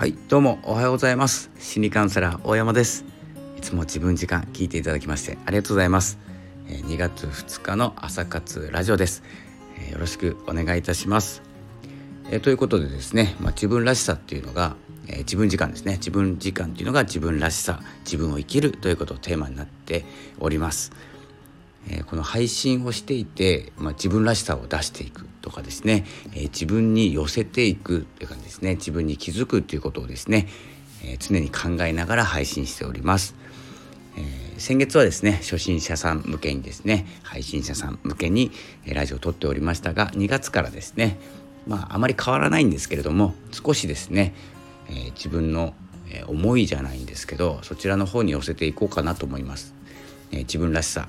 はいどうもおはようございます。心理カウンセラー大山です。いつも自分時間聞いていただきましてありがとうございます。2月2日の朝活ラジオです。よろしくお願いいたします。えということでですね、まあ、自分らしさっていうのが、え自分時間ですね。自分時間っていうのが自分らしさ自分を生きるということをテーマになっております。えこの配信をしていて、まあ、自分らしさを出していくとかですね、え自分に寄せていくというかですね自分に気づくということをですね、え常に考えながら配信しております。え、先月はですね初心者さん向けにですね配信者さん向けにラジオを撮っておりましたが2月からですねまああまり変わらないんですけれども少しですね、え、自分の思いじゃないんですけどそちらの方に寄せていこうかなと思います。え、自分らしさ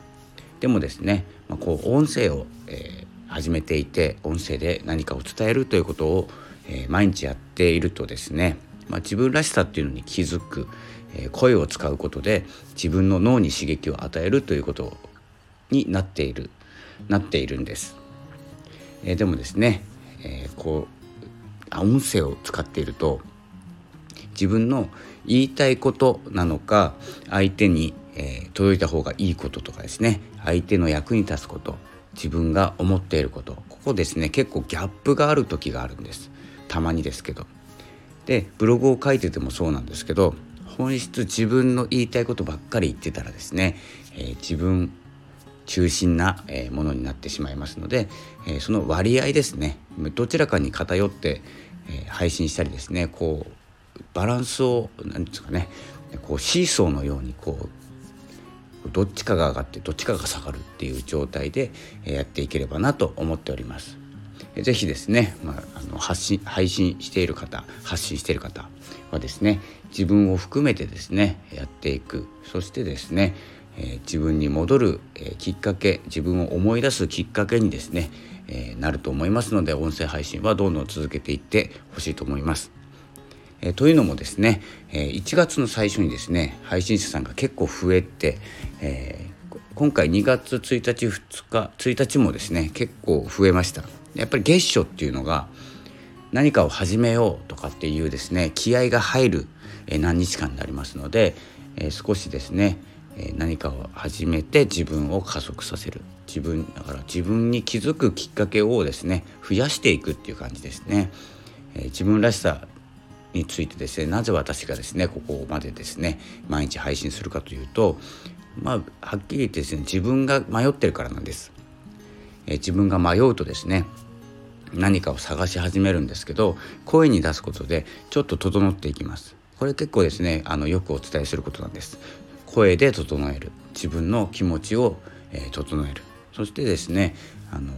でもですね、まあ、こう音声を、えー、始めていて音声で何かを伝えるということを、えー、毎日やっているとですね、まあ、自分らしさっていうのに気づく、えー、声を使うことで自分の脳に刺激を与えるということになっているなっているんです。えー、でもですね、えー、こう音声を使っていると自分の言いたいことなのか相手にえー、届いた方がいいこととかですね。相手の役に立つこと自分が思っていること。ここですね。結構ギャップがある時があるんです。たまにですけど。でブログを書いててもそうなんですけど本質自分の言いたいことばっかり言ってたらですね、えー、自分中心なものになってしまいますので、その割合ですね。どちらかに偏って、配信したりですねこうバランスを何ですかねこうシーソーのようにこうどっちかが上がってどっちかが下がるっていう状態でやっていければなと思っております。ぜひですね、まあ、あの発信配信している方発信している方はですね自分を含めてですねやっていくそしてですね、えー、自分に戻る、えー、きっかけ自分を思い出すきっかけにですね、えー、なると思いますので音声配信はどんどん続けていってほしいと思います。えというのもですね、え1月の最初にですね配信者さんが結構増えて、えー、今回2月1日2日1日もですね結構増えました。やっぱり月初っていうのが何かを始めようとかっていうですね気合が入る、え何日間になりますので、え少しですね何かを始めて自分を加速させる。自分だから自分に気づくきっかけをですね増やしていくっていう感じですね、え自分らしさについてですねなぜ私がですねここまでですね毎日配信するかというとまあはっきり言ってですね自分が迷ってるからなんです。え自分が迷うとですね何かを探し始めるんですけど声に出すことでちょっと整っていきます。これ結構ですねあのよくお伝えすることなんです。声で整える。自分の気持ちを、えー、整える。そしてですねあの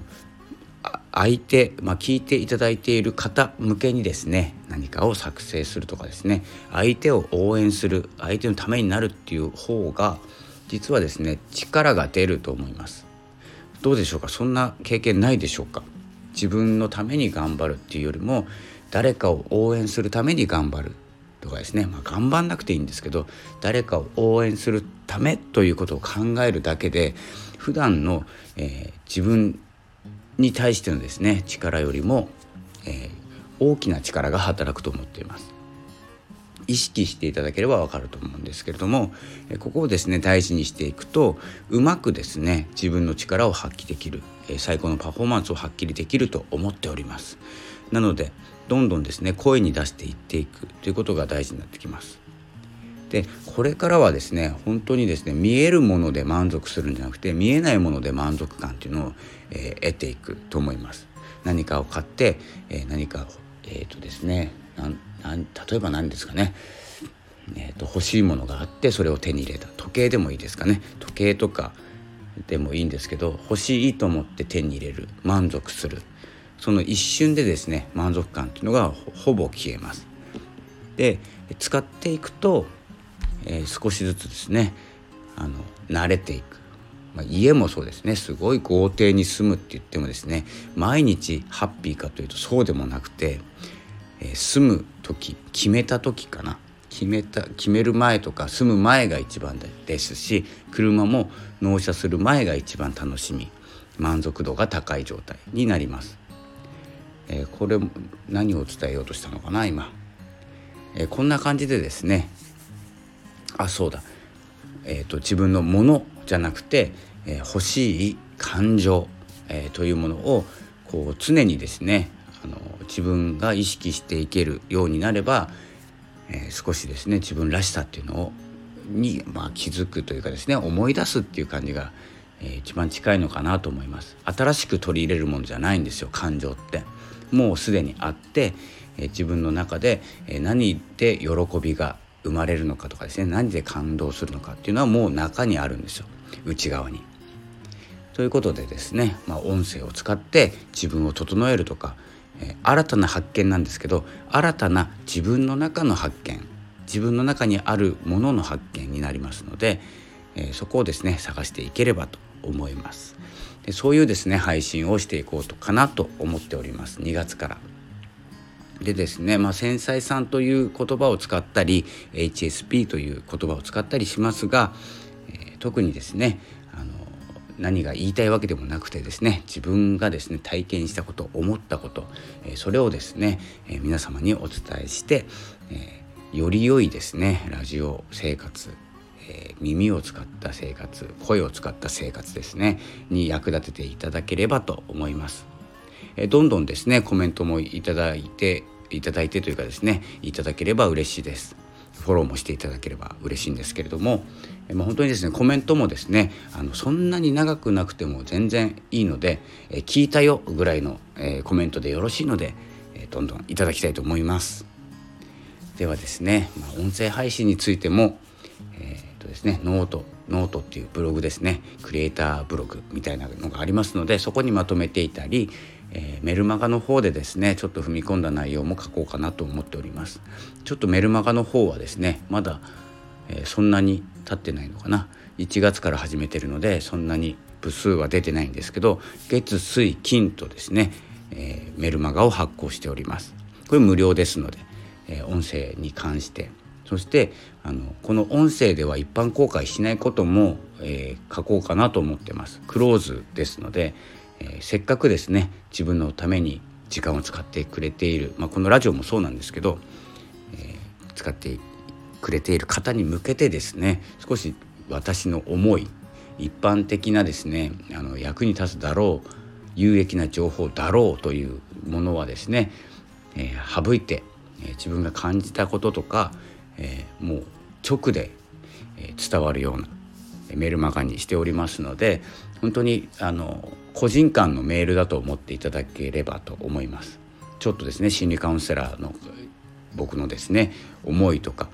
相手、まあ、聞いていただいている方向けにですね何かを作成するとかですね相手を応援する相手のためになるっていう方が実はですね力が出ると思います。どうでしょうか？そんな経験ないでしょうか？自分のために頑張るっていうよりも誰かを応援するために頑張るとかですね、まあ、頑張んなくていいんですけど誰かを応援するためということを考えるだけで普段の、えー、自分に対してのですね力よりも、えー、大きな力が働くと思っています。意識していただければわかると思うんですけれどもここをですね大事にしていくとうまくですね自分の力を発揮できる最高のパフォーマンスを発揮できると思っておりますなのでどんどんですね声に出していっていくということが大事になってきますでこれからはですね本当にですね見えるもので満足するんじゃなくて見えないもので満足感っていうのを、えー、得ていくと思います。何かを買って、えー、何かをえっ、ー、とですねなんなん例えば何ですかね。えーと、欲しいものがあってそれを手に入れた。時計でもいいですかね。時計とかでもいいんですけど欲しいと思って手に入れる。満足する。その一瞬でですね満足感っていうのがほぼ消えます。で使っていくとえー、少しずつですねあの慣れていく、まあ、家もそうですね。すごい豪邸に住むって言ってもですね毎日ハッピーかというとそうでもなくて、えー、住む時決めた時かな。決めた決める前とか住む前が一番ですし車も納車する前が一番楽しみ満足度が高い状態になります。えー、これ何を伝えようとしたのかな今。えー、こんな感じでですねあそうだ、えーと、自分のものじゃなくて、えー、欲しい感情、えー、というものをこう常にですねあの自分が意識していけるようになれば、えー、少しですね自分らしさっていうのをに、まあ、気づくというかですね思い出すっていう感じが、えー、一番近いのかなと思います。新しく取り入れるものじゃないんですよ感情って。もうすでにあって、えー、自分の中で、えー、何で喜びが生まれるのかとかですね何で感動するのかっていうのはもう中にあるんですよ。内側に。ということでですね、まあ、音声を使って自分を整えるとか、えー、新たな発見なんですけど新たな自分の中の発見自分の中にあるものの発見になりますので、えー、そこをですね探していければと思います。でそういうですね配信をしていこうとかなと思っております。2月から。でですね、まあ、繊細さんという言葉を使ったり HSP という言葉を使ったりしますが、え、特にですねあの何が言いたいわけでもなくてですね自分がですね体験したこと思ったこと、え、それをですね、え、皆様にお伝えして、えより良いですねラジオ生活、え、耳を使った生活声を使った生活ですねに役立てていただければと思います、え、どんどんですねコメントもいただいていただいてというかですねいただければ嬉しいです。フォローもしていただければ嬉しいんですけれども、え、まあ、本当にですねコメントもですねあのそんなに長くなくても全然いいので、え聞いたよぐらいの、えコメントでよろしいので、えどんどんいただきたいと思います。ではですね、まあ、音声配信についても、えーとですね、 note note っていうブログですねクリエイターブログみたいなのがありますのでそこにまとめていたり、えー、メルマガの方でですねちょっと踏み込んだ内容も書こうかなと思っております。ちょっとメルマガの方はですねまだ、えー、そんなに経ってないのかな。1月から始めてるのでそんなに部数は出てないんですけど月水金とですね、えー、メルマガを発行しております。これ無料ですのでえ音声に関して。そしてあのこの音声では一般公開しないことも、えー、書こうかなと思ってます。クローズですので、えー、せっかくですね自分のために時間を使ってくれている、まあ、このラジオもそうなんですけど、えー、使ってくれている方に向けてですね少し私の思い一般的なですねあの役に立つだろう有益な情報だろうというものはですね、えー、省いてえ自分が感じたこととか、えー、もう直で、え伝わるようなメールマガにしておりますので本当にあの個人間のメールだと思っていただければと思います。ちょっとですね心理カウンセラーの僕のですね思いとか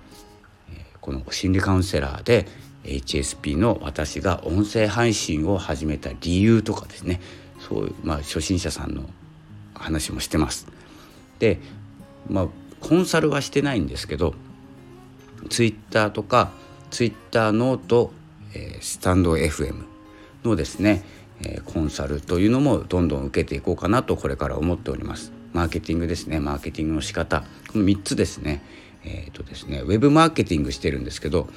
この心理カウンセラーで HSP の私が音声配信を始めた理由とかですねそういう、まあ、初心者さんの話もしてます。で、まあ、コンサルはしてないんですけどツイッターとかツイッターノート、え、スタンド FM のですね、え、コンサルというのもどんどん受けていこうかなとこれから思っております。マーケティングですね。マーケティングの仕方。この3つですね。えっ、ー、とですねウェブマーケティングしてるんですけど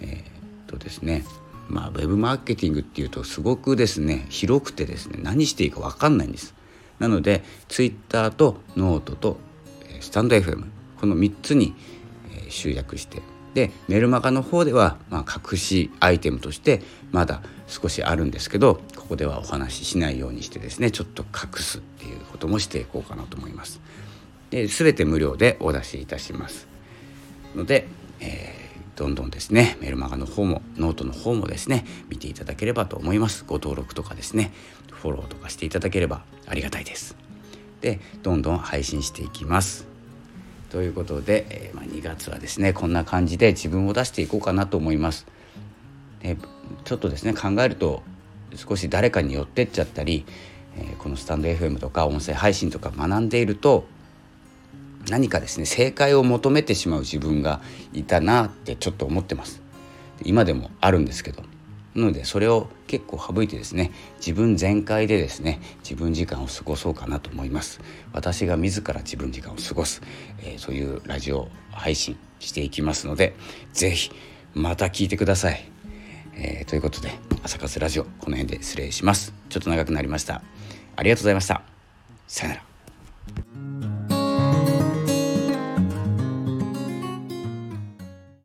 えっ、とですねまあウェブマーケティングっていうとすごくですね広くてですね何していいか分かんないんです。なのでツイッターとノートとスタンド FM この3つに集約してでメルマガの方では、まあ、隠しアイテムとしてまだ少しあるんですけどここではお話ししないようにしてですねちょっと隠すっていうこともしていこうかなと思います。で全て無料でお出しいたします。ので、えー、どんどんですねメルマガの方もノートの方もですね見ていただければと思います。ご登録とかですねフォローとかしていただければありがたいです。でどんどん配信していきます。ということで、えー、まあ、2月はですねこんな感じで自分を出していこうかなと思います。でちょっとですね考えると少し誰かに寄ってっちゃったり、えー、このスタンド FM とか音声配信とか学んでいると何かですね正解を求めてしまう自分がいたなってちょっと思ってます。今でもあるんですけどなのでそれを結構省いてですね自分全開でですね自分時間を過ごそうかなと思います。私が自ら自分時間を過ごす、えー、そういうラジオ配信していきますので是非また聞いてください、えー、ということで朝活ラジオこの辺で失礼します。ちょっと長くなりました。ありがとうございました。さよなら。